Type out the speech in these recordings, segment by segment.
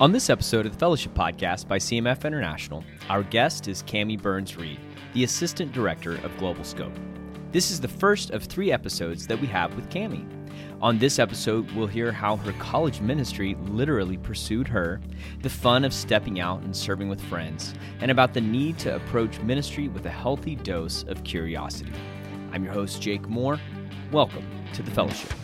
On this episode of the Fellowship Podcast by CMF International, our guest is Kami Burns Reed, the Assistant Director of Globalscope. This is the first of three episodes that we have with Kami. On this episode, we'll hear how her college ministry literally pursued her, the fun of stepping out and serving with friends, and about the need to approach ministry with a healthy dose of curiosity. I'm your host, Jake Moore. Welcome to the Fellowship.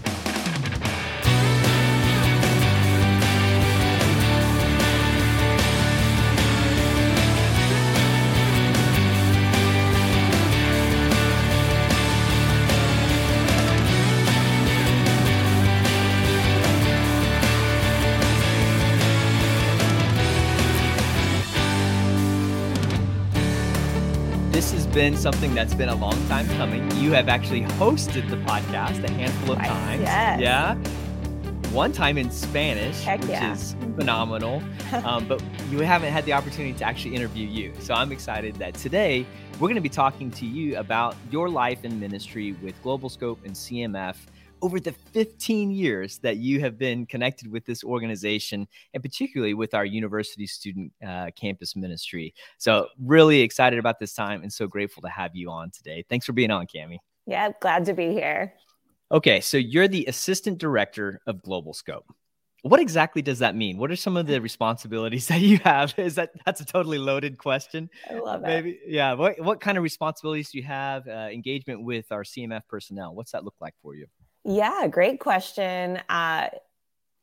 Been something that's been a long time coming. You have actually hosted the podcast a handful of times. Yes. Yeah. One time in Spanish, Heck which yeah. is phenomenal. um, but you haven't had the opportunity to actually interview you. So I'm excited that today we're going to be talking to you about your life and ministry with Globalscope and CMF over the 15 years that you have been connected with this organization and particularly with our university student uh, campus ministry. So, really excited about this time and so grateful to have you on today. Thanks for being on, Kami. Yeah, glad to be here. Okay, so you're the assistant director of Globalscope. What exactly does that mean? What are some of the responsibilities that you have? Is that that's a totally loaded question? I love it. Maybe, yeah. What what kind of responsibilities do you have? Uh, engagement with our CMF personnel. What's that look like for you? Yeah, great question. Uh,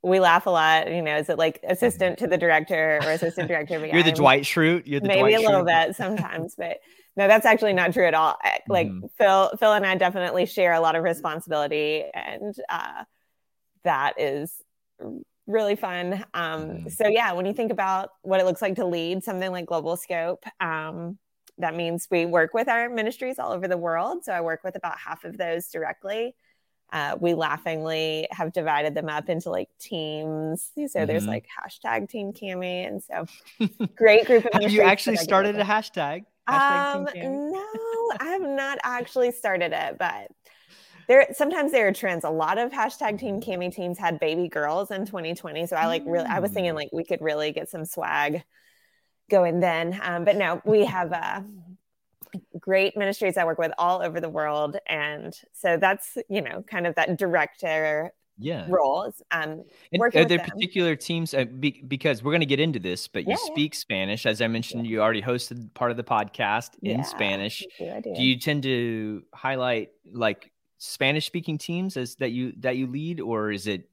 we laugh a lot. You know, is it like assistant to the director or assistant director? But You're the I'm- Dwight Schrute. You're the maybe Dwight a little Schrute. bit sometimes, but no, that's actually not true at all. Like Mhm. Phil, Phil and I definitely share a lot of responsibility, and uh, that is really fun. Um, Mhm. So yeah, when you think about what it looks like to lead something like Globalscope, um, that means we work with our ministries all over the world. So I work with about half of those directly. Uh, we laughingly have divided them up into like teams. So there's Mhm. like hashtag Team Kami, and so great group of. Have you actually that I get started a hashtag? Hashtag Um, no, I have not actually started it, but there sometimes there are trends. A lot of hashtag Team Kami teams had baby girls in 2020, so I like really. I was thinking Mm. like we could really get some swag going then, um, but no, we have uh, great ministries I work with all over the world, and so that's you know kind of that director Yeah. role. Um, And working are with there particular teams? Uh, be, because we're going to get into this, but you Yeah, yeah. speak Spanish. As I mentioned, you already hosted part of the podcast in Yeah, Spanish. I do. Do you tend to highlight like Spanish speaking teams as that you that you lead, or is it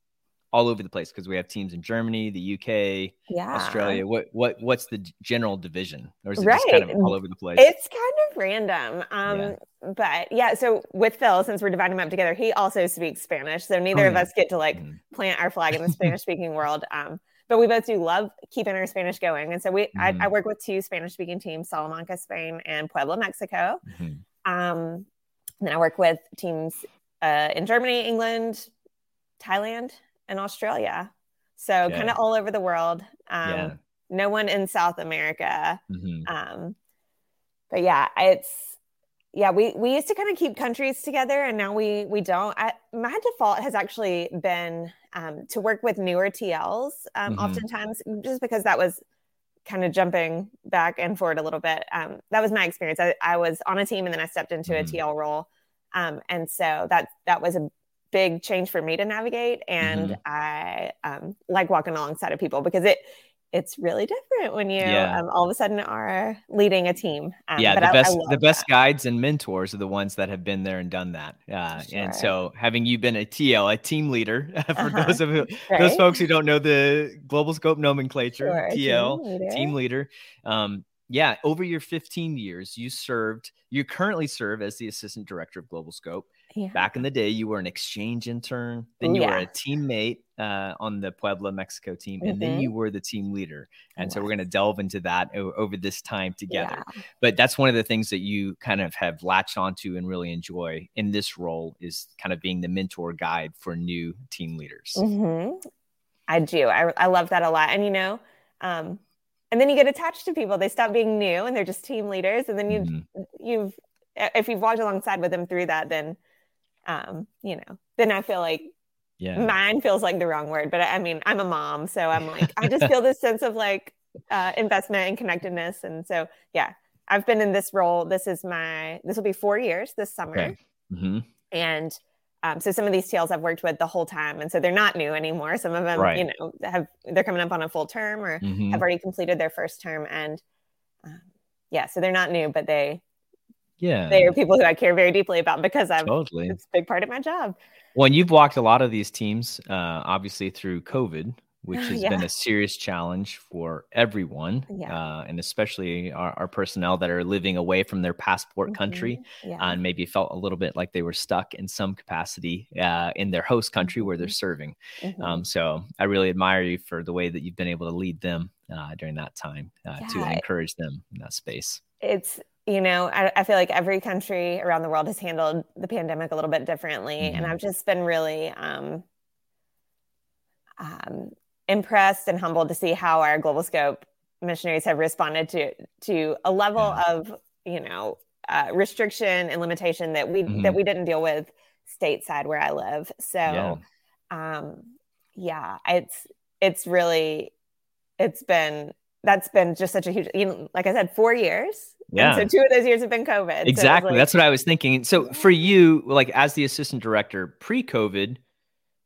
all over the place? Because we have teams in Germany, the UK, yeah. Australia. What what what's the general division, or is it just kind of all over the place? It's kind of random. Um, Yeah. But yeah, so with Phil, since we're dividing them up together, he also speaks Spanish. So neither of Oh, yeah. us get to like Mhm. plant our flag in the Spanish speaking world. Um, but we both do love keeping our Spanish going. And so we, Mhm. I, I work with two Spanish speaking teams, Salamanca, Spain, and Puebla, Mexico. Mhm. Um, then I work with teams uh, in Germany, England, Thailand, and Australia. So Okay. kind of all over the world. Um, Yeah. No one in South America. Mhm. Um, but yeah, it's yeah, we we used to kind of keep countries together, and now we we don't. I, my default has actually been um, to work with newer TLs, um, Mhm. oftentimes just because that was kind of jumping back and forward a little bit. Um, that was my experience. I, I was on a team, and then I stepped into Mhm. a TL role, um, and so that that was a big change for me to navigate. And Mhm. I um, like walking alongside of people because it it's really different when you Yeah. um, all of a sudden are leading a team. Um, yeah, the I- I best love the best that. guides and mentors are the ones that have been there and done that. Uh, And so, having you been a TL, a team leader, for Uh-huh. those of you, those folks who don't know the Globalscope nomenclature, Sure, team TL, leader. team leader. Um, yeah, over your 15 years, you served. You currently serve as the assistant director of Globalscope. Yeah. Back in the day, you were an exchange intern. Then Ooh, you were a teammate uh, on the Puebla, Mexico team, and then Mhm. you were the team leader. And so, we're going to delve into that o- over this time together Yeah. but that's one of the things that you kind of have latched onto and really enjoy in this role is kind of being the mentor guide for new team leaders. Mhm. I do. I, I love that a lot. And you know, um, and then you get attached to people. They stop being new and they're just team leaders. And then you Mhm. you've if you've walked alongside with them through that, then um, you know, then I feel like Yeah. Mine feels like the wrong word, but I, I mean, I'm a mom, so I'm like, I just feel this sense of like uh, investment and connectedness, and so yeah, I've been in this role. This is my this will be four years this summer, Okay. hmm and um, so some of these TLs I've worked with the whole time, and so they're not new anymore. Some of them, Right. you know, have they're coming up on a full term or hmm have already completed their first term, and um, yeah, so they're not new, but they Yeah. they are people who I care very deeply about because i'm totally. it's a big part of my job. Well, and you've walked a lot of these teams, uh, obviously through COVID, which has been a serious challenge for everyone, Yeah. uh, and especially our, our personnel that are living away from their passport country Mhm. Yeah. and maybe felt a little bit like they were stuck in some capacity uh, in their host country where they're Mhm. serving. Mhm. Um, so I really admire you for the way that you've been able to lead them uh, during that time uh, to encourage them in that space. it's you know I, I feel like every country around the world has handled the pandemic a little bit differently and Mhm. i've just been really um, um, impressed and humbled to see how our Globalscope missionaries have responded to to a level Yeah. of you know uh, restriction and limitation that we Mhm. that we didn't deal with stateside where i live so Yeah. um yeah it's it's really it's been that's been just such a huge you know, like i said four years Yeah. and so two of those years have been covid So Exactly. like- That's what I was thinking. So for you, like as the assistant director pre-COVID,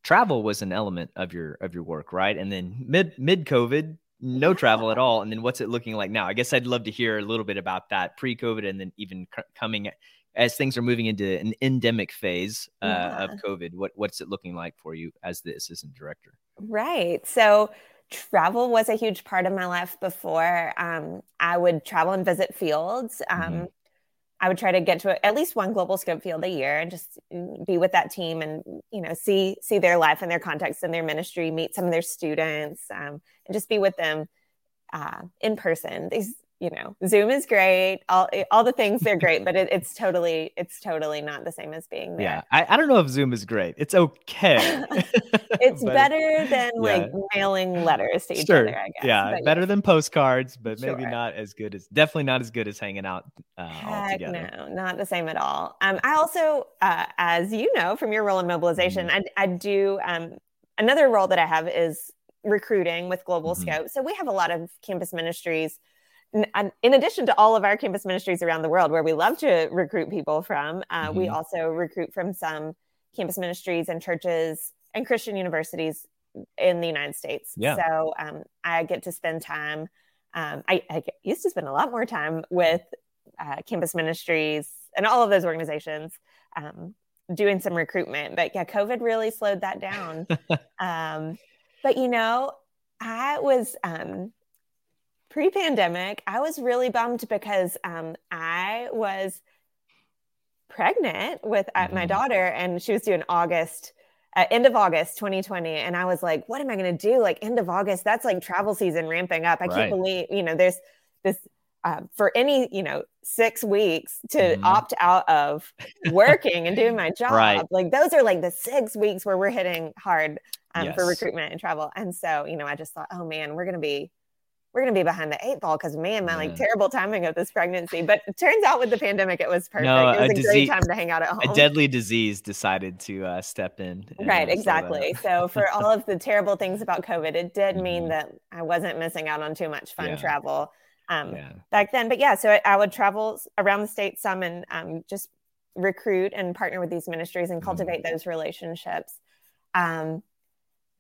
travel was an element of your of your work, right? And then mid mid COVID, no travel at all. And then what's it looking like now? I guess I'd love to hear a little bit about that pre-COVID and then even c- coming as things are moving into an endemic phase uh, of COVID. What what's it looking like for you as the assistant director? Right. So travel was a huge part of my life before. Um, I would travel and visit fields. Um, Mhm. I would try to get to at least one Globalscope field a year and just mm, be with that team and you know see see their life and their context and their ministry, meet some of their students, um, and just be with them uh, in person. These you know Zoom is great. All all the things they're great, but it, it's totally it's totally not the same as being there. Yeah, I, I don't know if Zoom is great. It's okay. It's But- better than like mailing letters to each Sure. other, I guess. Yeah, But better than postcards, but maybe not as good as definitely not as good as hanging out uh, all together. no, not the same at all. Um, I also, uh, as you know from your role in mobilization, Mm-hmm. I, I do um, another role that I have is recruiting with Global Mhm. Scope. So we have a lot of campus ministries. And In addition to all of our campus ministries around the world, where we love to recruit people from, uh, we Mhm. also recruit from some campus ministries and churches and Christian universities in the United States. Yeah. So um, I get to spend time. Um, I, I used to spend a lot more time with uh, campus ministries and all of those organizations um, doing some recruitment. But yeah, COVID really slowed that down. um, but you know, I was um, pre pandemic, I was really bummed because um, I was pregnant with uh, my Mhm. daughter and she was due in August. Uh, end of August 2020. And I was like, what am I going to do? Like, end of August, that's like travel season ramping up. I Right. can't believe, you know, there's this uh, for any, you know, six weeks to Mhm. opt out of working and doing my job. Right. Like, those are like the six weeks where we're hitting hard um, for recruitment and travel. And so, you know, I just thought, oh man, we're going to be. We're going to be behind the eight ball because, man, my like Yeah. terrible timing of this pregnancy. But it turns out with the pandemic, it was perfect. No, it was a a, disease- great time to hang out at home. A deadly disease decided to uh, step in. Right, exactly. So for all of the terrible things about COVID, it did mean Mhm. that I wasn't missing out on too much fun Yeah. travel um, yeah. back then. But yeah, so I, I would travel around the state some and um, just recruit and partner with these ministries and Mhm. cultivate those relationships. Um,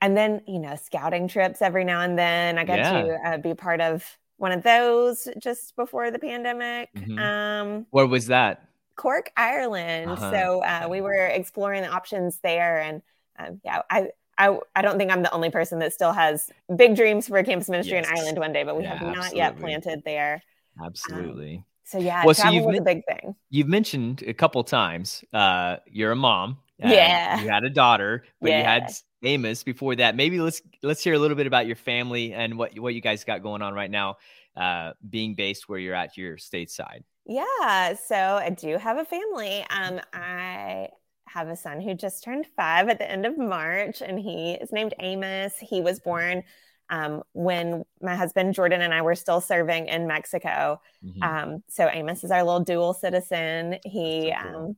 and then you know, scouting trips every now and then. I got to uh, be part of one of those just before the pandemic. Mhm. Um, Where was that? Cork, Ireland. Uh-huh. So uh, we were exploring the options there, and um, yeah, I, I I don't think I'm the only person that still has big dreams for a campus ministry Yes. in Ireland one day, but we Yeah, have not yet planted there. Absolutely. So yeah, Well, so travel you've was a big thing. You've mentioned a couple times uh, you're a mom. Uh, Yeah. You had a daughter, but you had Amos before that. Maybe let's let's hear a little bit about your family and what what you guys got going on right now, uh, being based where you're at here stateside. Yeah, so I do have a family. Um, I have a son who just turned five at the end of March, and he is named Amos. He was born um, when my husband Jordan and I were still serving in Mexico. Mhm. Um, so Amos is our little dual citizen. He So cool. um,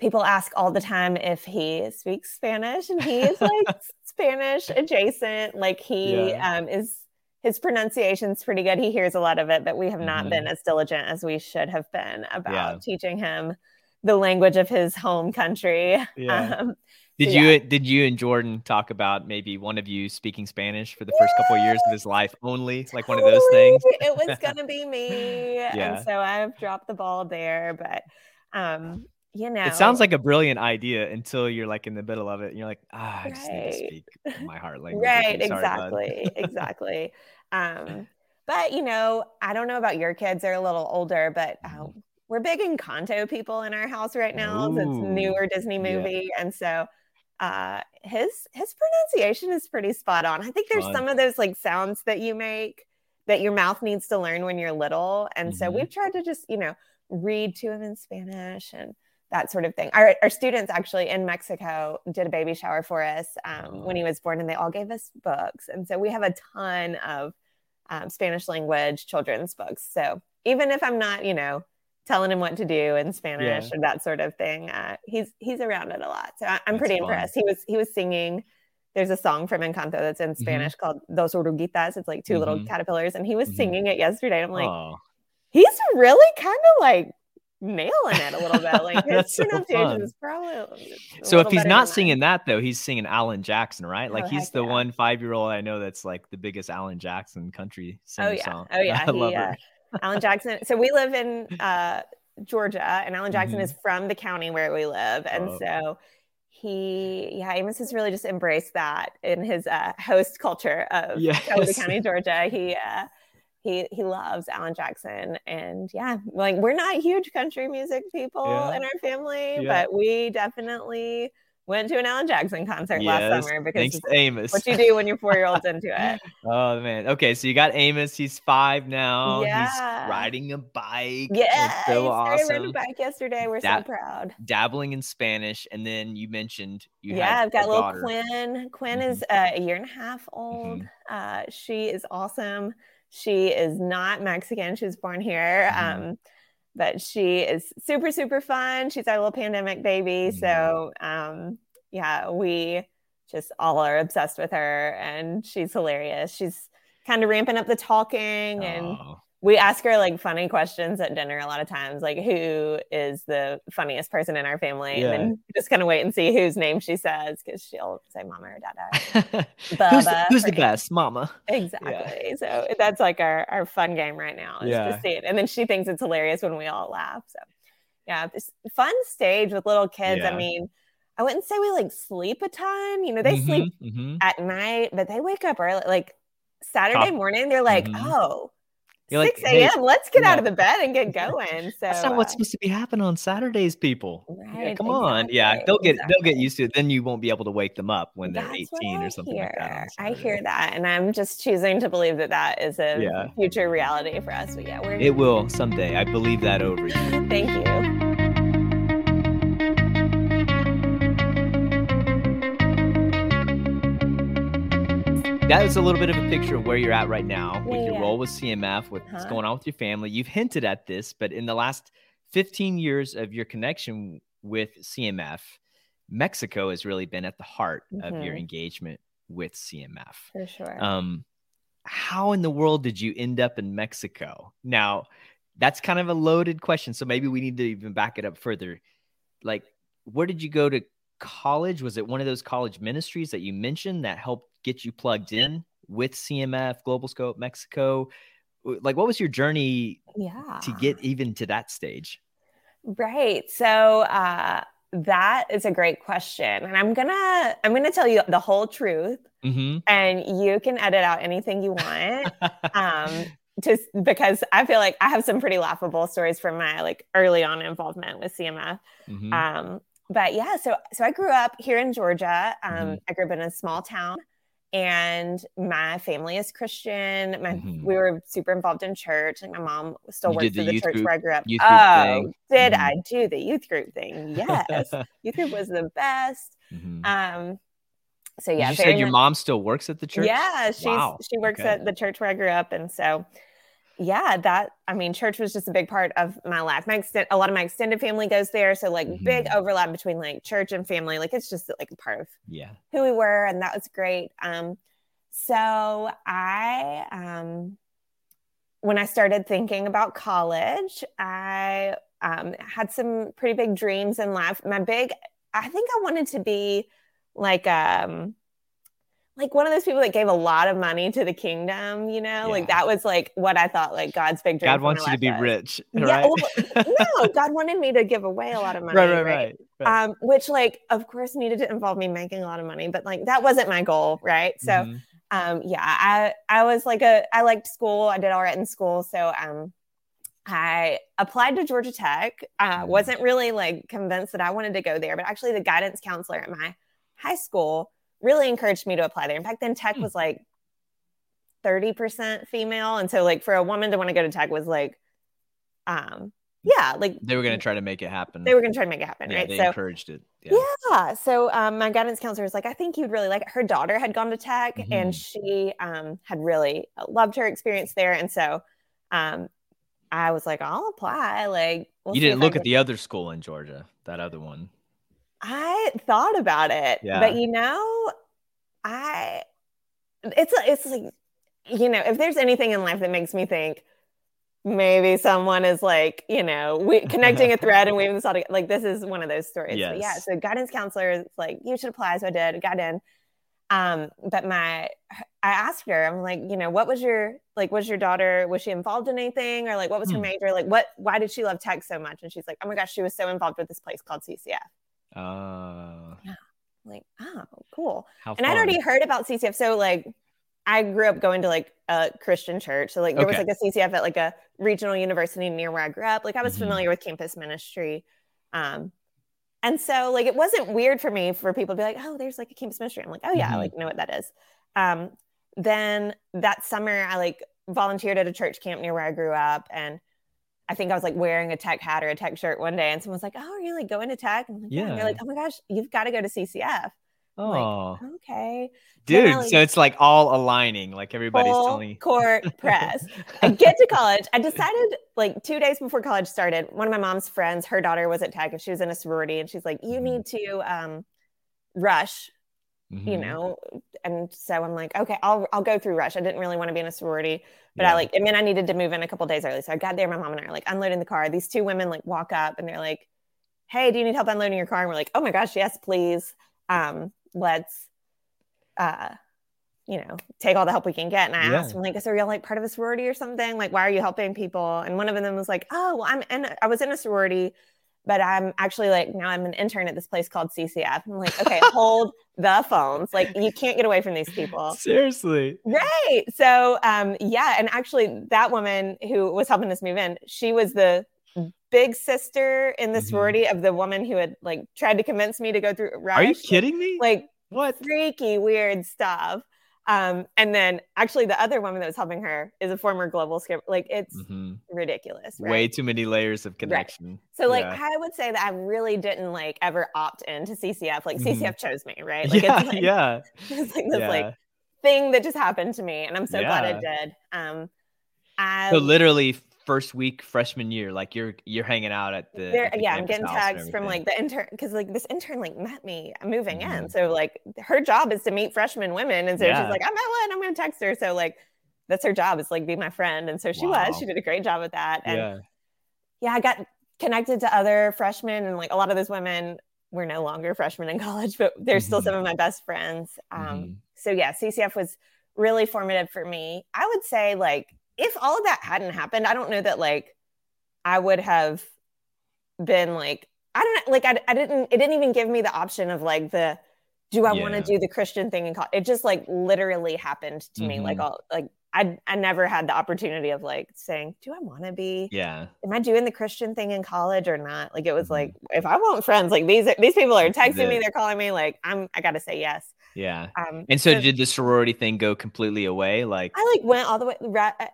people ask all the time if he speaks Spanish, and he is like Spanish adjacent. Like he yeah. um, is his pronunciation's pretty good. He hears a lot of it, but we have not mm-hmm. been as diligent as we should have been about yeah. teaching him the language of his home country. Yeah. Um, did so you yeah. did you and Jordan talk about maybe one of you speaking Spanish for the first couple of years of his life only, like one of those things? it was gonna be me, yeah. and so I've dropped the ball there. But um, you know, it sounds like a brilliant idea until you're like in the middle of it, and you're like, ah, I right. just need to speak my heart language. right, exactly, exactly. Um, but you know, I don't know about your kids; they're a little older, but uh, mm-hmm. we're big Encanto people in our house right now. Ooh, it's a newer Disney movie, yeah. and so uh, his his pronunciation is pretty spot on. I think there's Fun. some of those like sounds that you make that your mouth needs to learn when you're little, and mm-hmm. so we've tried to just you know read to him in Spanish and that sort of thing. Our, our students actually in Mexico did a baby shower for us um, when he was born, and they all gave us books, and so we have a ton of um, Spanish language children's books. So even if I'm not, you know, telling him what to do in Spanish yeah. or that sort of thing. Uh, he's he's around it a lot, so I, am pretty fun. impressed. He was he was singing. There's a song from Encanto that's in mm-hmm. Spanish mm-hmm. called Dos Oruguitas. It's like 2 mm-hmm. little caterpillars, and he was mm-hmm. singing it yesterday. I'm like, Aww. he's really kind of like nailing it a little bit. Like his pronunciation so is probably. So if he's not singing that though, he's singing Alan Jackson, right? Like oh, he's the yeah. one five year old I know that's like the biggest Alan Jackson country singer oh, yeah. song. Oh yeah, I he, love uh, Alan Jackson. So we live in uh, Georgia, and Alan Jackson mm-hmm. is from the county where we live, and oh. so he, yeah, Amos has really just embraced that in his uh, host culture of yes. County, Georgia. He uh, he he loves Alan Jackson, and yeah, like we're not huge country music people yeah. in our family, yeah. but we definitely went to an Alan Jackson concert yes. last summer because Thanks, Amos. what you do when you're four year olds into it. Oh man. Okay, so you got Amos. He's five now. Yeah. He's riding a bike. Yeah. so awesome. Rode a bike yesterday. We're so proud. Dabbling in Spanish, and then you mentioned you yeah. I've got little daughter. Quinn. Quinn mm-hmm. is uh, a year and a half old. Mm-hmm. Uh, she is awesome. She is not Mexican. She was born here. Mm-hmm. Um, but she is super super fun she's our little pandemic baby so um yeah we just all are obsessed with her and she's hilarious she's kind of ramping up the talking and we ask her like funny questions at dinner a lot of times, like who is the funniest person in our family, yeah. and then just kind of wait and see whose name she says because she'll say mama or dada. Bubba, who's the, who's the best, mama? Exactly. Yeah. So that's like our our fun game right now is yeah. to see it, and then she thinks it's hilarious when we all laugh. So yeah, this fun stage with little kids. I mean. I wouldn't say we like sleep a ton. You know, they mm-hmm, sleep mm-hmm. at night, but they wake up early. Like Saturday morning, they're like, mm-hmm. oh, you're 6 a.m. Hey, Let's get out of the bed and get going. So that's not what's uh, supposed to be happening on Saturdays, people. Right, yeah, come exactly, on. Yeah, they'll get exactly. they'll get used to it. Then you won't be able to wake them up when they're that's 18 or something hear. like that. I hear that. And I'm just choosing to believe that that is a yeah. future reality for us. But yeah, we're it will someday. I believe that over you. Thank you. That was a little bit of a picture of where you're at right now with your role with CMF, with uh-huh. what's going on with your family. You've hinted at this, but in the last 15 years of your connection with CMF, Mexico has really been at the heart mm-hmm. of your mm-hmm. engagement with CMF. For sure. Um, how in the world did you end up in Mexico? Now, that's kind of a loaded question, so maybe we need to even back it up further. Like, where did you go to college? Was it one of those college ministries that you mentioned that helped get you plugged in with CMF, Globalscope, Mexico? Like, what was your journey yeah. to get even to that stage? Right. So, uh, that is a great question and i'm gonna i'm gonna tell you the whole truth mm-hmm. and you can edit out anything you want um just because i feel like i have some pretty laughable stories from my like early on involvement with cmf mm-hmm. um but yeah so so i grew up here in georgia um mm-hmm. i grew up in a small town and my family is Christian. My mm-hmm. we were super involved in church. Like my mom still you works for the, the church group, where I grew up. Oh, did mm-hmm. I do the youth group thing? Yes, youth group was the best. Mm-hmm. Um, so yeah, you said your mom still works at the church. Yeah, she's wow. she works okay. at the church where I grew up, and so yeah, that I mean, church was just a big part of my life. My extent, a lot of my extended family goes there, so like mm-hmm. big overlap between like church and family. Like it's just like a part of yeah who we were, and that was great. Um, so I um, when I started thinking about college, I um, had some pretty big dreams in life. My big, I think I wanted to be like um like one of those people that gave a lot of money to the kingdom, you know, yeah. like that was like what I thought like God's big dream. God wants you to be was. rich, right? Yeah, well, no, God wanted me to give away a lot of money, right, right, right, right, Um, which like of course needed to involve me making a lot of money, but like that wasn't my goal, right? So, mm-hmm. um, yeah, I I was like a I liked school, I did all right in school, so um, I applied to Georgia Tech. Uh, mm-hmm. wasn't really like convinced that I wanted to go there, but actually the guidance counselor at my high school really encouraged me to apply there. In fact, then tech hmm. was like 30% female. And so like for a woman to want to go to tech was like, um, yeah, like they were going to try to make it happen. They were going to try to make it happen. Yeah, right. They so, encouraged it. Yeah. yeah. So um, my guidance counselor was like, I think you'd really like it. Her daughter had gone to tech mm-hmm. and she um, had really loved her experience there. And so um, I was like, I'll apply. Like, we'll you didn't look at the other school in Georgia, that other one. I thought about it, yeah. but you know, I it's it's like you know, if there's anything in life that makes me think maybe someone is like, you know, we, connecting a thread and weaving this all together. Like this is one of those stories. Yes. yeah. So guidance counselor is like, you should apply. So I did, got in. Um, but my, I asked her, I'm like, you know, what was your, like, was your daughter, was she involved in anything? Or like, what was hmm. her major? Like, what, why did she love tech so much? And she's like, oh my gosh, she was so involved with this place called CCF. Uh, yeah. Like, oh, cool. and I'd already heard about CCF. So like I grew up going to like a Christian church. So like there okay. was like a CCF at like a regional university near where I grew up. Like I was mm-hmm. familiar with campus ministry. Um, and so like it wasn't weird for me for people to be like, oh, there's like a campus ministry. I'm like, oh yeah, mm-hmm. I like know what that is. Um, then that summer I like volunteered at a church camp near where I grew up and I think I was like wearing a tech hat or a tech shirt one day, and someone was like, "Oh, are you like going to tech?" And I'm like, yeah. And they're like, "Oh my gosh, you've got to go to CCF." Oh, like, okay, dude. like, so it's like all aligning. Like everybody's telling court press. I get to college. I decided like two days before college started. One of my mom's friends, her daughter was at tech, and she was in a sorority, and she's like, "You mm-hmm. need to um, rush Mm-hmm. you know and so i'm like okay i'll i'll go through rush. I didn't really want to be in a sorority but yeah. i like i mean i needed to move in a couple days early so i got there my mom and i are like unloading the car. These two women like walk up and they're like hey do you need help unloading your car? And we're like oh my gosh yes please. Um let's uh you know take all the help we can get. And i yeah. asked them like so are y'all like part of a sorority or something? Like why are you helping people? And one of them was like oh well i'm in i was in a sorority but I'm actually like now I'm an intern at this place called CCF. I'm like, okay, hold the phones. Like you can't get away from these people. Seriously. Right. So um yeah, and actually that woman who was helping us move in, she was the big sister in the mm-hmm. sorority of the woman who had like tried to convince me to go through Rush. Are you kidding me? Like what freaky weird stuff. Um, and then actually the other woman that was helping her is a former global skipper. Like it's mm-hmm. ridiculous. Right? Way too many layers of connection. Right. So like yeah. I would say that I really didn't like ever opt into CCF. Like mm-hmm. CCF chose me, right? Like yeah, it's like, yeah. It's like this yeah. like thing that just happened to me. And I'm so yeah. glad it did. Um I so literally first week freshman year like you're you're hanging out at the, at the yeah i'm getting texts from like the intern because like this intern like met me moving mm-hmm. in so like her job is to meet freshman women and so yeah. she's like i met one i'm gonna text her so like that's her job is like be my friend and so she wow. was she did a great job at that and yeah. yeah i got connected to other freshmen and like a lot of those women were no longer freshmen in college but they're mm-hmm. still some of my best friends um mm-hmm. so yeah ccf was really formative for me i would say like if all of that hadn't happened, I don't know that like I would have been like, I don't know, like I, I didn't, it didn't even give me the option of like the, do I yeah. want to do the Christian thing in college? It just like literally happened to mm-hmm. me. Like mm-hmm. all like I I never had the opportunity of like saying, do I want to be? Yeah. Am I doing the Christian thing in college or not? Like it was mm-hmm. like if I want friends, like these these people are texting me, they're calling me, like I'm I gotta say yes. Yeah. Um, and so, so, did the sorority thing go completely away? Like I like went all the way. Ra- uh,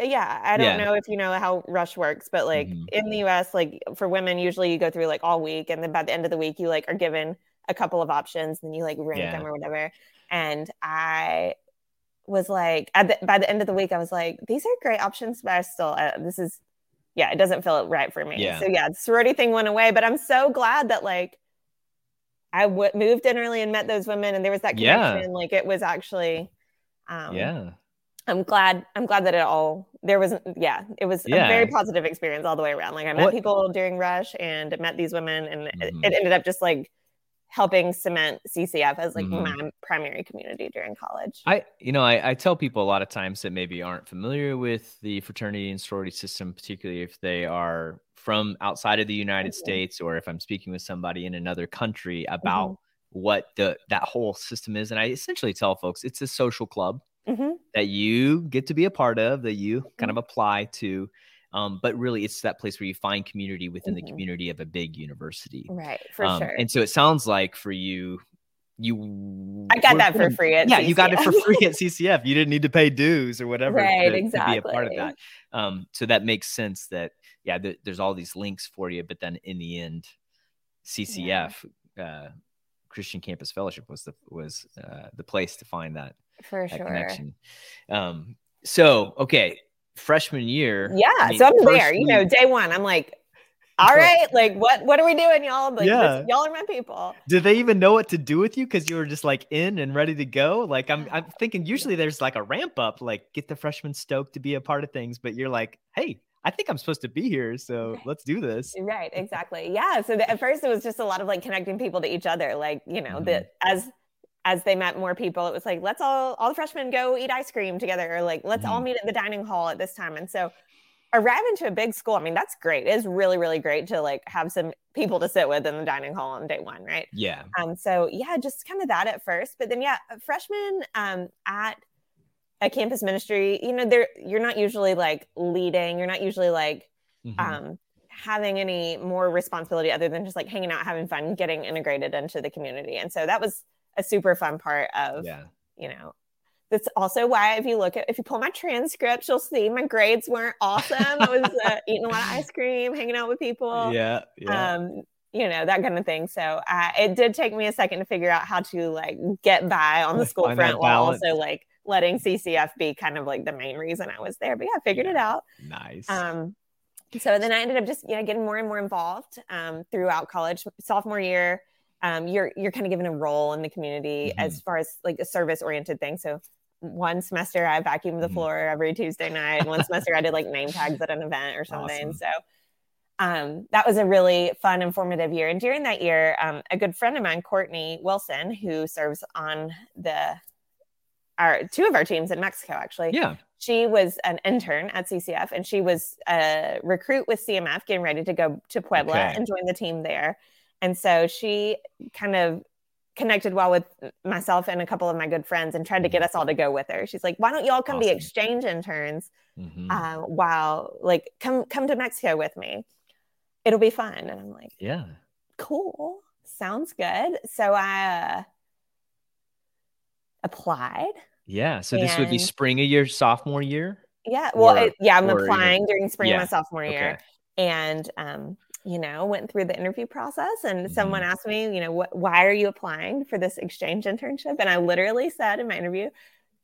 yeah, I don't yeah. know if you know how Rush works, but like mm-hmm. in the US, like for women, usually you go through like all week, and then by the end of the week, you like are given a couple of options, and you like rank yeah. them or whatever. And I was like at the, by the end of the week, I was like, these are great options, but I still uh, this is yeah, it doesn't feel right for me. Yeah. So yeah, the sorority thing went away, but I'm so glad that like I w- moved in early and met those women, and there was that connection. Yeah. Like it was actually, um, yeah. I'm glad. I'm glad that it all there was. Yeah, it was Yeah. a very positive experience all the way around. Like I met What- people during Rush and met these women, and it, Mhm. it ended up just like helping cement CCF as like Mhm. my primary community during college. I, you know, I, I tell people a lot of times that maybe aren't familiar with the fraternity and sorority system, particularly if they are from outside of the United Mhm. States or if I'm speaking with somebody in another country Mm-hmm. about what the that whole system is. And I essentially tell folks it's a social club Mhm. that you get to be a part of, that you kind Mm-hmm. of apply to. Um, but really, it's that place where you find community within the Mhm. community of a big university. Right, for Um, sure. And so it sounds like for you, you I got that for free at yeah, you got it for free at CCF. You didn't need to pay dues or whatever Right, to, to be a part of that. Um, so that makes sense that yeah, th- there's all these links for you, but then in the end, CCF, uh, Christian Campus Fellowship was the was uh, the place to find that for that sure. connection. Um, so okay, freshman year, Yeah, I mean, so I'm there. You know, day one, I'm like, all right, like what what are we doing, y'all? Like, Yeah. this, y'all are my people. Did they even know what to do with you because you were just like in and ready to go? Like I'm, I'm thinking usually there's like a ramp up, like get the freshmen stoked to be a part of things, but you're like, hey, I think I'm supposed to be here, so let's do this. Right, exactly. Yeah. So the, at first, it was just a lot of like connecting people to each other. Like, you know, Mhm. that as as they met more people, it was like, let's all all the freshmen go eat ice cream together, or like let's all Mhm. meet at the dining hall at this time. And so arriving to a big school, I mean, that's great. It is really, really great to like have some people to sit with in the dining hall on day one, right? Yeah, Um, so yeah, just kind of that at first, but then yeah, freshmen um, at a campus ministry, you know, they're you're not usually like leading, you're not usually like Mhm. um, having any more responsibility other than just like hanging out, having fun, getting integrated into the community, and so that was a super fun part of yeah, you know. That's also why if you look at if you pull my transcripts, you'll see my grades weren't awesome. I was uh, eating a lot of ice cream, hanging out with people yeah, yeah. um you know that kind of thing so uh, it did take me a second to figure out how to like get by on the school Find front while also like letting ccf be kind of like the main reason i was there but yeah i figured it out nice. um so then i ended up just you know getting more and more involved um, throughout college sophomore year um, you're you're kind of given a role in the community Mhm. as far as like a service oriented thing so one semester I vacuumed the Mhm. floor every Tuesday night. One semester I did like name tags at an event or something. Awesome. So um, that was a really fun, and informative year. And during that year, um, a good friend of mine, Courtney Wilson, who serves on the our two of our teams in Mexico, actually, yeah, she was an intern at CCF and she was a recruit with CMF getting ready to go to Puebla Okay. and join the team there. And so she kind of connected well with myself and a couple of my good friends and tried to get us all to go with her. She's like, why don't you all come be exchange interns Mhm. uh, while like come come to Mexico with me. It'll be fun. And I'm like, yeah. cool. Sounds good. So I uh, applied. Yeah. So this would be spring of your sophomore year. Yeah. Well, Or- it, yeah, I'm applying during spring of my sophomore year. Okay. and um, you know went through the interview process and Mm-hmm. someone asked me you know what why are you applying for this exchange internship and i literally said in my interview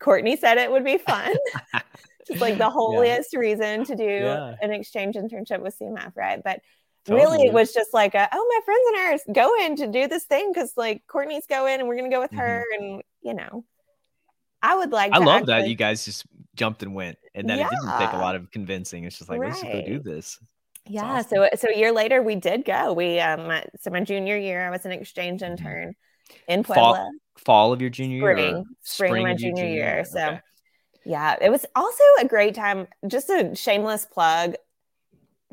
courtney said it would be fun just like the Yeah. holiest reason to do Yeah. an exchange internship with cmf right but really it was just like a, oh my friends and I are going to do this thing because like courtney's going and we're gonna go with her and you know i would like Mm-hmm. I to love that you guys just jumped and went, and that it didn't take a lot of convincing. It's just like let's just go do this. Yeah, awesome. so so a year later we did go. We um so my junior year I was an exchange Mhm. intern in Fall- Puebla. Fall of your junior year, Spring. Spring my your junior year, so- Okay. Yeah, it was also a great time. Just a shameless plug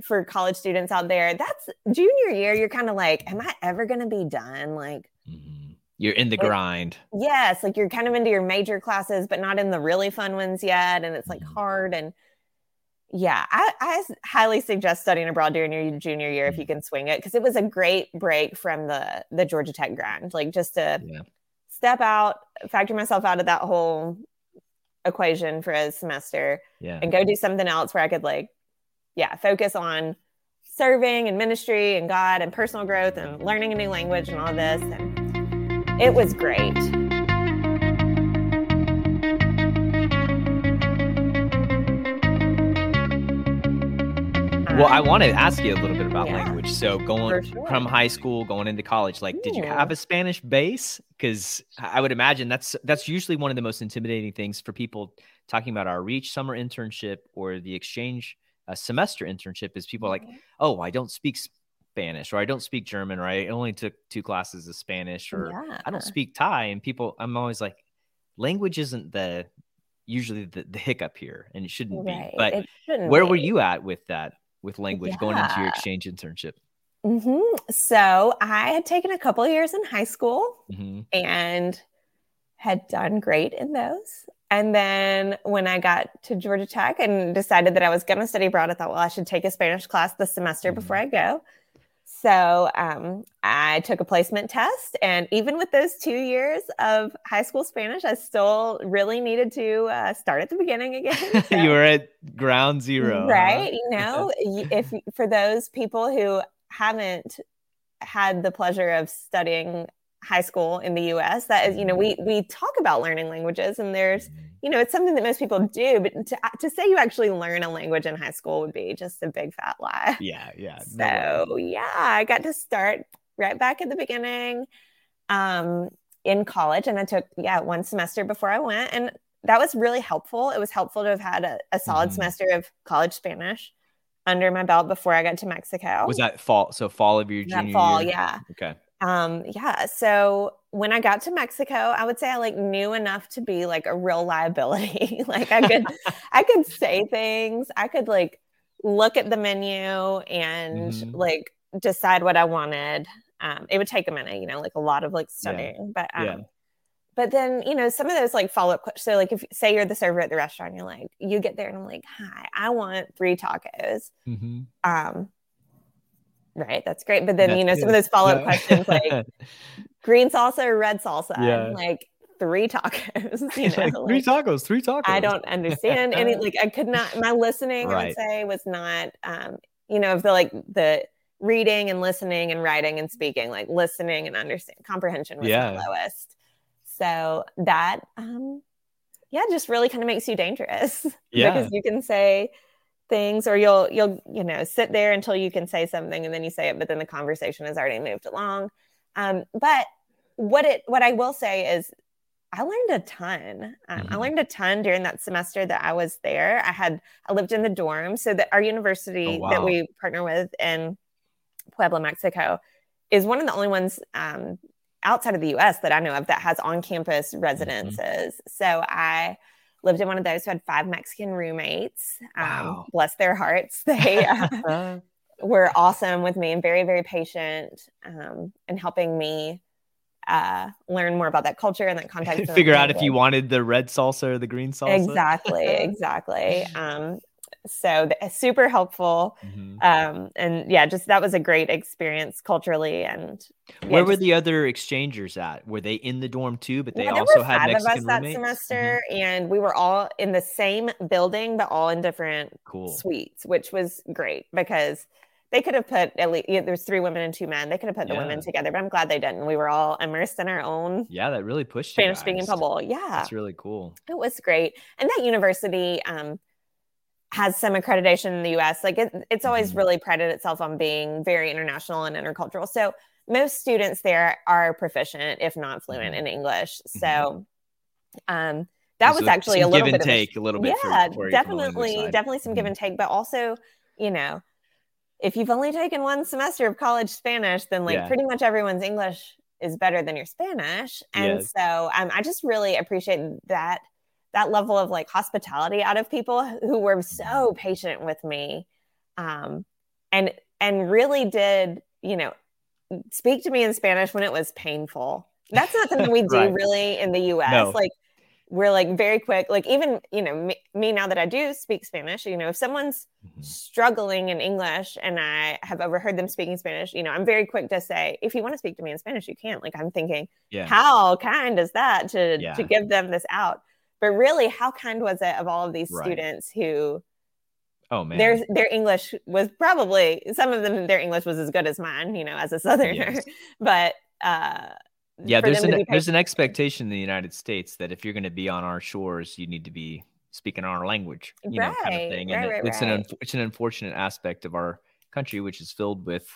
for college students out there. That's junior year. You're kind of like, am I ever going to be done? Like, Mhm. You're in the grind. yes, like you're kind of into your major classes, but not in the really fun ones yet, and it's like Mhm. hard and. Yeah, I highly suggest studying abroad during your junior year if you mm-hmm. can swing it because it was a great break from the the Georgia Tech grind. Like just to Yeah. step out, factor myself out of that whole equation for a semester Yeah. and go do something else where I could like, yeah, focus on serving and ministry and God and personal growth and learning a new language and all this. And it was great. Well, I want to ask you a little bit about Yeah. language. So, going sure. from high school, going into college, like, did you have a Spanish base? Because I would imagine that's that's usually one of the most intimidating things for people talking about our Reach summer internship or the exchange uh, semester internship. Is people are like, oh, I don't speak Spanish, or I don't speak German, or I only took two classes of Spanish, or yeah. I don't speak Thai. And people, I'm always like, language isn't the usually the, the hiccup here, and it shouldn't Right. be. But shouldn't where were you at with that with language going into your exchange internship hmm So I had taken a couple of years in high school hmm and had done great in those. And then when I got to Georgia Tech and decided that I was going to study abroad, I thought, well, I should take a Spanish class this semester Mhm. before I go. So um, I took a placement test. And even with those two years of high school Spanish, I still really needed to uh, start at the beginning again. So- you were at ground zero huh? right you know if for those people who haven't had the pleasure of studying high school in the US that is you know we we talk about learning languages and there's you know it's something that most people do but to, to say you actually learn a language in high school would be just a big fat lie. Yeah yeah no so yeah i got to start right back at the beginning um, in college and i took yeah one semester before i went and that was really helpful. It was helpful to have had a, a solid Mhm. semester of college spanish under my belt before i got to mexico. Was that fall so fall of your that junior fall year? yeah. Okay. Um yeah so when i got to mexico i would say i like knew enough to be like a real liability like i could i could say things i could like look at the menu and Mhm. like decide what i wanted um it would take a minute you know like a lot of like studying but um Yeah. but then you know some of those like follow-up questions so like if say you're the server at the restaurant you're like you get there and i'm like hi i want three tacos mm-hmm. um right that's great but then That's you know some of those follow-up Yeah. questions like green salsa or red salsa Yeah. Like three tacos you know like, three like, tacos three tacos i don't understand any like i could not my listening i would say was not um you know of the like the reading and listening and writing and speaking like listening and understand comprehension was Yeah. the lowest so that um yeah just really kind of makes you dangerous Yeah. because you can say things or you'll you'll you know sit there until you can say something and then you say it but then the conversation has already moved along um but what it what i will say is i learned a ton um, i Mhm. learned a ton during that semester that i was there i had i lived in the dorm so that our university Oh, that we partner with in puebla mexico is one of the only ones um, outside of the us that i know of that has on-campus Mm-hmm. residences so i lived in one of those who had five Mexican roommates. Um, Wow. Bless their hearts. They uh, were awesome with me and very, very patient um, and helping me uh, learn more about that culture and that context. figure out if you wanted the red salsa or the green salsa Exactly, exactly. Um, so th- super helpful. Mhm. Um, and yeah, just that was a great experience culturally. And yeah, where were just- the other exchangers at were they in the dorm too but they Yeah, also had five mexican of us that roommates? semester, and we were all in the same building, but all in different cool suites, which was great because they could have put at least yeah, there's three women and two men. They could have put the women together, but I'm glad they didn't. We were all immersed in our own yeah that really pushed Spanish speaking bubble. Yeah, that's really cool it was great. And that university um, has some accreditation in the US. Like it, it's always Mhm. really prided itself on being very international and intercultural. So most students there are proficient, if not fluent, Mhm. in English. So um, that So was actually a little give bit and of a take a little bit yeah, for you from the language definitely, definitely some give Mhm. and take, but also, you know, if you've only taken one semester of college Spanish, then like Yeah. pretty much everyone's English is better than your Spanish, and Yes. so um, I just really appreciate that that level of like hospitality out of people who were so patient with me, um, and and really did you know speak to me in Spanish when it was painful. That's not something we do Right. really in the U.S. No. Like we're like very quick. Like even you know me, me now that I do speak Spanish, you know if someone's Mhm. struggling in English and I have overheard them speaking Spanish, you know I'm very quick to say if you want to speak to me in Spanish, you can't Like I'm thinking yeah how kind is that to Yeah. to give them this out? But really, how kind was it of all of these Right. students who oh man their their English was probably some of them their English was as good as mine, you know, as a Southerner. Yes. But uh, yeah there's an there's an expectation in the united states that if you're going to be on our shores you need to be speaking our language, you right, know, kind of thing. And right, it, it's right. an it's an unfortunate aspect of our country, which is filled with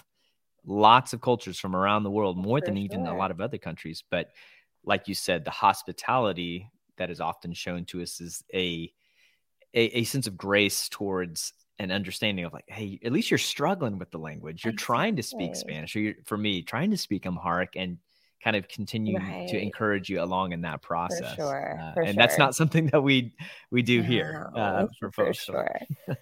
lots of cultures from around the world, more For than sure. even a lot of other countries. But like you said, the hospitality that is often shown to us is a a, a sense of grace towards an understanding of like, hey, at least you're struggling with the language. You're trying to speak Spanish, or for me, trying to speak Amharic, and kind of continue right. to encourage you along in that process. For sure. Uh, for and sure. that's not something that we we do here uh, for folks. Sure.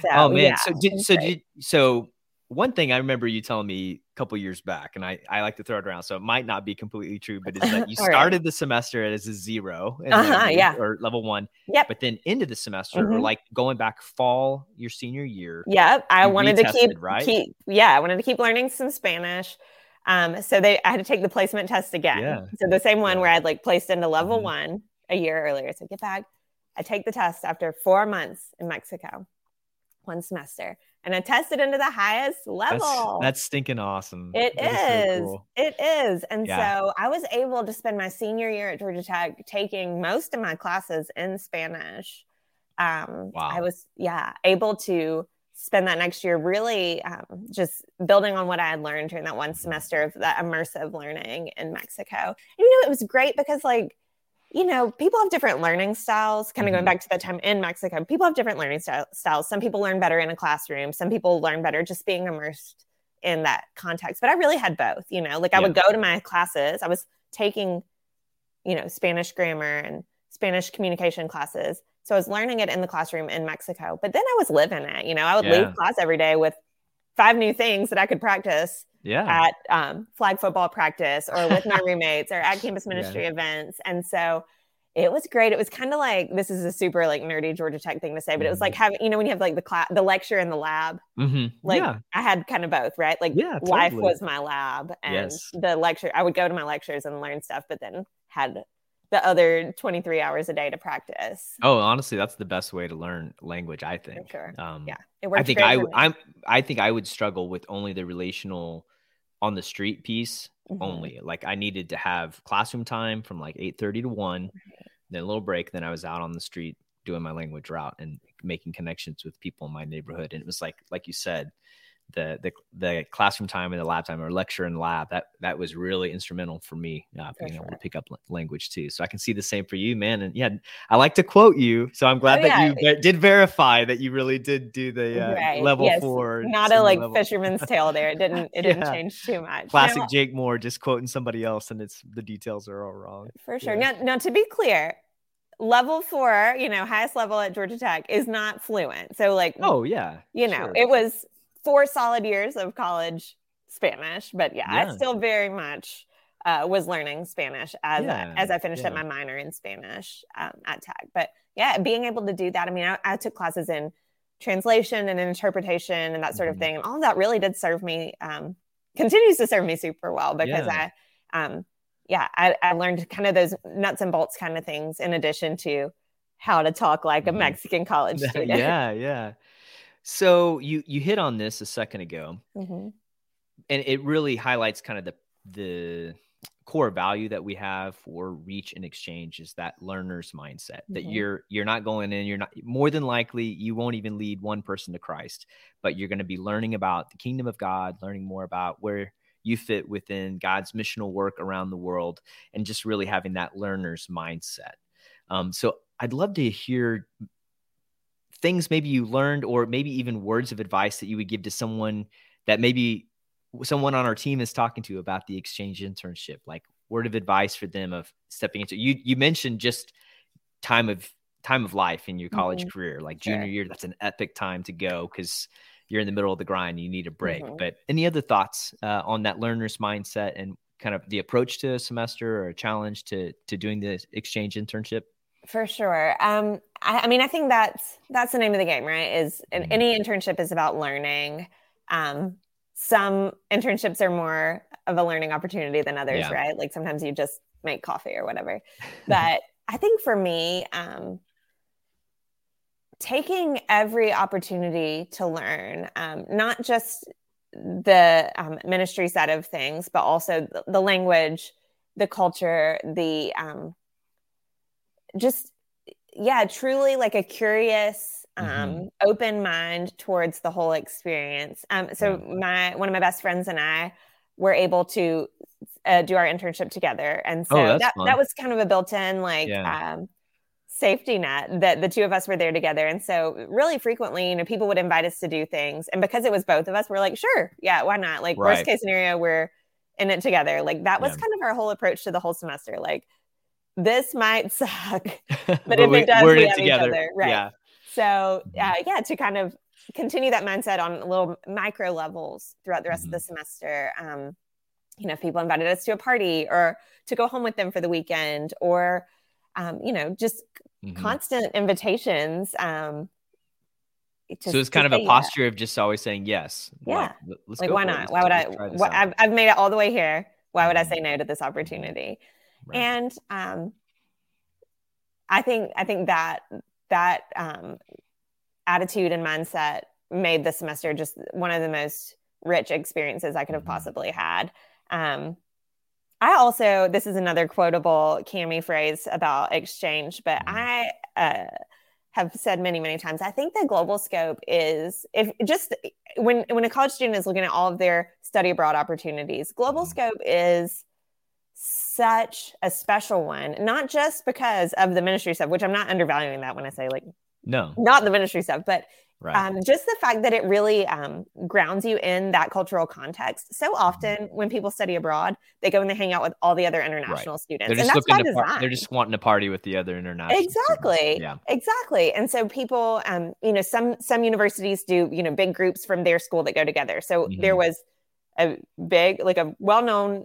So, oh man. Yeah, so did so did so one thing I remember you telling me a couple years back, and I, I like to throw it around, so it might not be completely true, but is that you started right. the semester as a 0 uh-huh, yeah. or level one. Yep. But then into the semester, mm-hmm. or like going back fall your senior year. Yep. I wanted to keep right. Keep, yeah, I wanted to keep learning some Spanish. Um, so they I had to take the placement test again. Yeah. So the same one where I'd like placed into level mm-hmm. one a year earlier. So get back. I take the test after four months in Mexico, one semester and I tested into the highest level. That's, that's stinking awesome. It that is. So cool. It is. And yeah. so I was able to spend my senior year at Georgia Tech taking most of my classes in Spanish. Um, wow. I was, yeah, able to spend that next year really um, just building on what I had learned during that one semester of that immersive learning in Mexico. And, you know, it was great because, like, you know, people have different learning styles. Kind of mm-hmm. going back to that time in Mexico, people have different learning style- styles. Some people learn better in a classroom. Some people learn better just being immersed in that context. But I really had both. You know, like I would go to my classes. I was taking, you know, Spanish grammar and Spanish communication classes. So I was learning it in the classroom in Mexico. But then I was living it. You know, I would yeah. leave class every day with five new things that I could practice yeah. at um, flag football practice or with my roommates or at campus ministry yeah. events. And so it was great. It was kind of like this is a super like nerdy Georgia Tech thing to say, but it was like mm-hmm. having you know when you have like the class, the lecture in the lab. Mm-hmm. Like yeah. I had kind of both, right? Like yeah, totally. life was my lab, and yes. the lecture I would go to my lectures and learn stuff, but then had the other 23 hours a day to practice. Oh, honestly, that's the best way to learn language, I think. For sure. Um, yeah. I think I I'm I think I would struggle with only the relational on the street piece mm-hmm. only. Like I needed to have classroom time from like 8:30 to 1, mm-hmm. then a little break, then I was out on the street doing my language route and making connections with people in my neighborhood. And it was like like you said, the the the classroom time and the lab time or lecture and lab that that was really instrumental for me uh, being able to pick up language too so i can see the same for you man and yeah i like to quote you so i'm glad oh, that yeah. you did verify that you really did do the uh, right. level yes. four not a like level. fisherman's tale there it didn't it didn't yeah. change too much classic jake moore just quoting somebody else and it's the details are all wrong for sure yeah. now, now to be clear level four, you know, highest level at Georgia Tech is not fluent. So like, oh yeah, you know, sure. it was four solid years of college Spanish, but yeah, yeah. I still very much uh, was learning Spanish as yeah, I, as I finished yeah. up my minor in Spanish um, at Tech. But yeah, being able to do that. I mean, I, I took classes in translation and interpretation and that sort mm-hmm. of thing, and all of that really did serve me. Um, continues to serve me super well because I, um, yeah, I, I, learned kind of those nuts and bolts kind of things in addition to how to talk like a mm-hmm. Mexican college student. yeah, yeah. So you you hit on this a second ago, mm-hmm. and it really highlights kind of the the core value that we have for reach and exchange is that learner's mindset mm-hmm. that you're you're not going in you're not more than likely you won't even lead one person to christ but you're going to be learning about the kingdom of god learning more about where you fit within god's missional work around the world and just really having that learner's mindset um, so i'd love to hear things maybe you learned or maybe even words of advice that you would give to someone that maybe someone on our team is talking to about the exchange internship like word of advice for them of stepping into you you mentioned just time of time of life in your college mm-hmm. career like junior sure. year that's an epic time to go because you're in the middle of the grind you need a break mm-hmm. but any other thoughts uh, on that learner's mindset and kind of the approach to a semester or a challenge to to doing the exchange internship for sure. Um, I, I, mean, I think that's that's the name of the game, right? Is mm-hmm. any internship is about learning. Um, some internships are more of a learning opportunity than others, yeah. right? Like sometimes you just make coffee or whatever. But I think for me, um, taking every opportunity to learn, um, not just the um, ministry side of things, but also the, the language, the culture, the um, just yeah, truly like a curious, um, Mm-hmm. open mind towards the whole experience. Um, so my one of my best friends and I were able to uh, do our internship together, and so Oh, that fun. that was kind of a built-in like Yeah. um, safety net that the two of us were there together. And so really frequently, you know, people would invite us to do things, and because it was both of us, we're like, sure, yeah, why not? Like Right. worst case scenario, we're in it together. Like that was Yeah. kind of our whole approach to the whole semester. Like this might suck, but if it does, we're we have each other, right. Yeah. so uh, yeah, to kind of continue that mindset on little micro levels throughout the rest Mm-hmm. of the semester. Um, you know, if people invited us to a party or to go home with them for the weekend, or um, you know, just Mhm. constant invitations. Um, to- so it's kind of a posture of just always saying yes. Yeah. Like, Like, go why not? Why would I? let's try this What, out. I've, I've made it all the way here. Why would I say no to this opportunity? Right. And um, I think I think that that um, attitude and mindset made the semester just one of the most rich experiences I could have Mhm. possibly had. Um, I also this is another quotable Kami phrase about exchange, but Mhm. I uh, have said many many times I think the Globalscope is if just when when a college student is looking at all of their study abroad opportunities, global Mhm. scope is such a special one, not just because of the ministry stuff, which I'm not undervaluing that when I say like no. not the ministry stuff, but Right. um, just the fact that it really um, grounds you in that cultural context. So Mm-hmm. often when people study abroad, they go and they hang out with all the other international students, they're and just that's looking to par- they're just wanting to party with the other international students. exactly Yeah. exactly and so people um you know some some universities do you know big groups from their school that go together so Mhm. there was a big like a well-known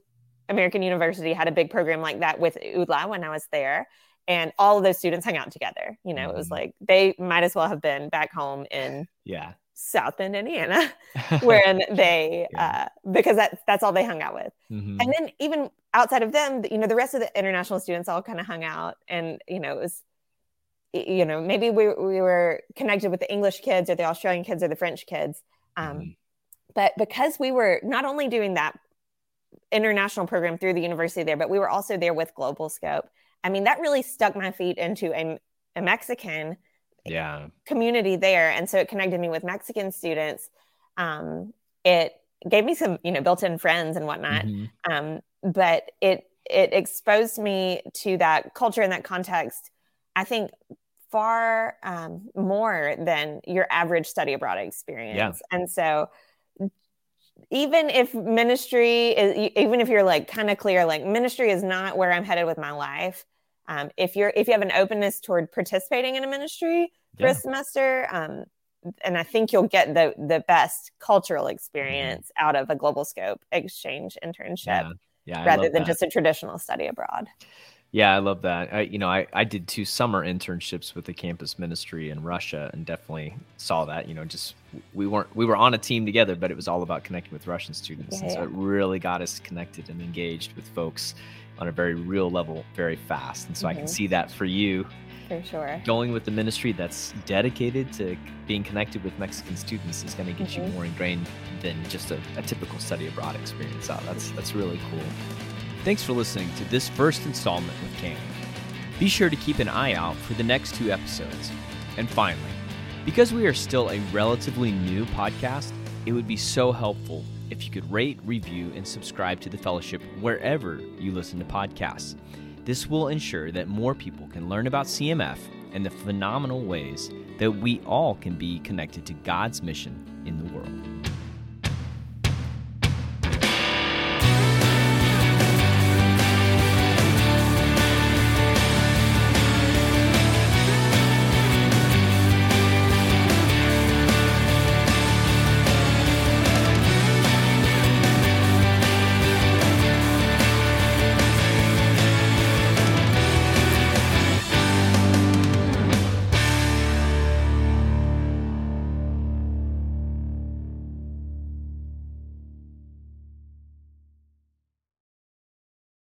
american university had a big program like that with UDLA when i was there and all of those students hung out together you know it was Mhm. like they might as well have been back home in Yeah. south bend indiana wherein they Yeah. uh because that's that's all they hung out with Mhm. and then even outside of them you know the rest of the international students all kind of hung out and you know it was you know maybe we, we were connected with the english kids or the australian kids or the french kids um, Mhm. but because we were not only doing that international program through the university there but we were also there with Globalscope. I mean that really stuck my feet into a, a mexican yeah. community there and so it connected me with mexican students. Um, it gave me some you know built-in friends and whatnot. Mhm. um, but it it exposed me to that culture and that context i think far um, more than your average study abroad experience. And so even if ministry is even if you're like kind of clear like ministry is not where i'm headed with my life um, if you're if you have an openness toward participating in a ministry for Yeah. a semester um, and i think you'll get the the best cultural experience out of a Globalscope exchange internship Yeah. Yeah. Rather than that. just a traditional study abroad Yeah, I love that. I, you know, I, I did two summer internships with the campus ministry in Russia, and definitely saw that. You know, just we weren't we were on a team together, but it was all about connecting with Russian students, Yeah, and so it really got us connected and engaged with folks on a very real level, very fast. And so I can Mhm. see that for you for sure going with the ministry that's dedicated to being connected with Mexican students is going to get Mhm. you more ingrained than just a, a typical study abroad experience. Oh, that's that's really cool. Thanks for listening to this first installment with Cam. Be sure to keep an eye out for the next two episodes. And finally, because we are still a relatively new podcast, it would be so helpful if you could rate, review, and subscribe to the fellowship wherever you listen to podcasts. This will ensure that more people can learn about CMF and the phenomenal ways that we all can be connected to God's mission in the world.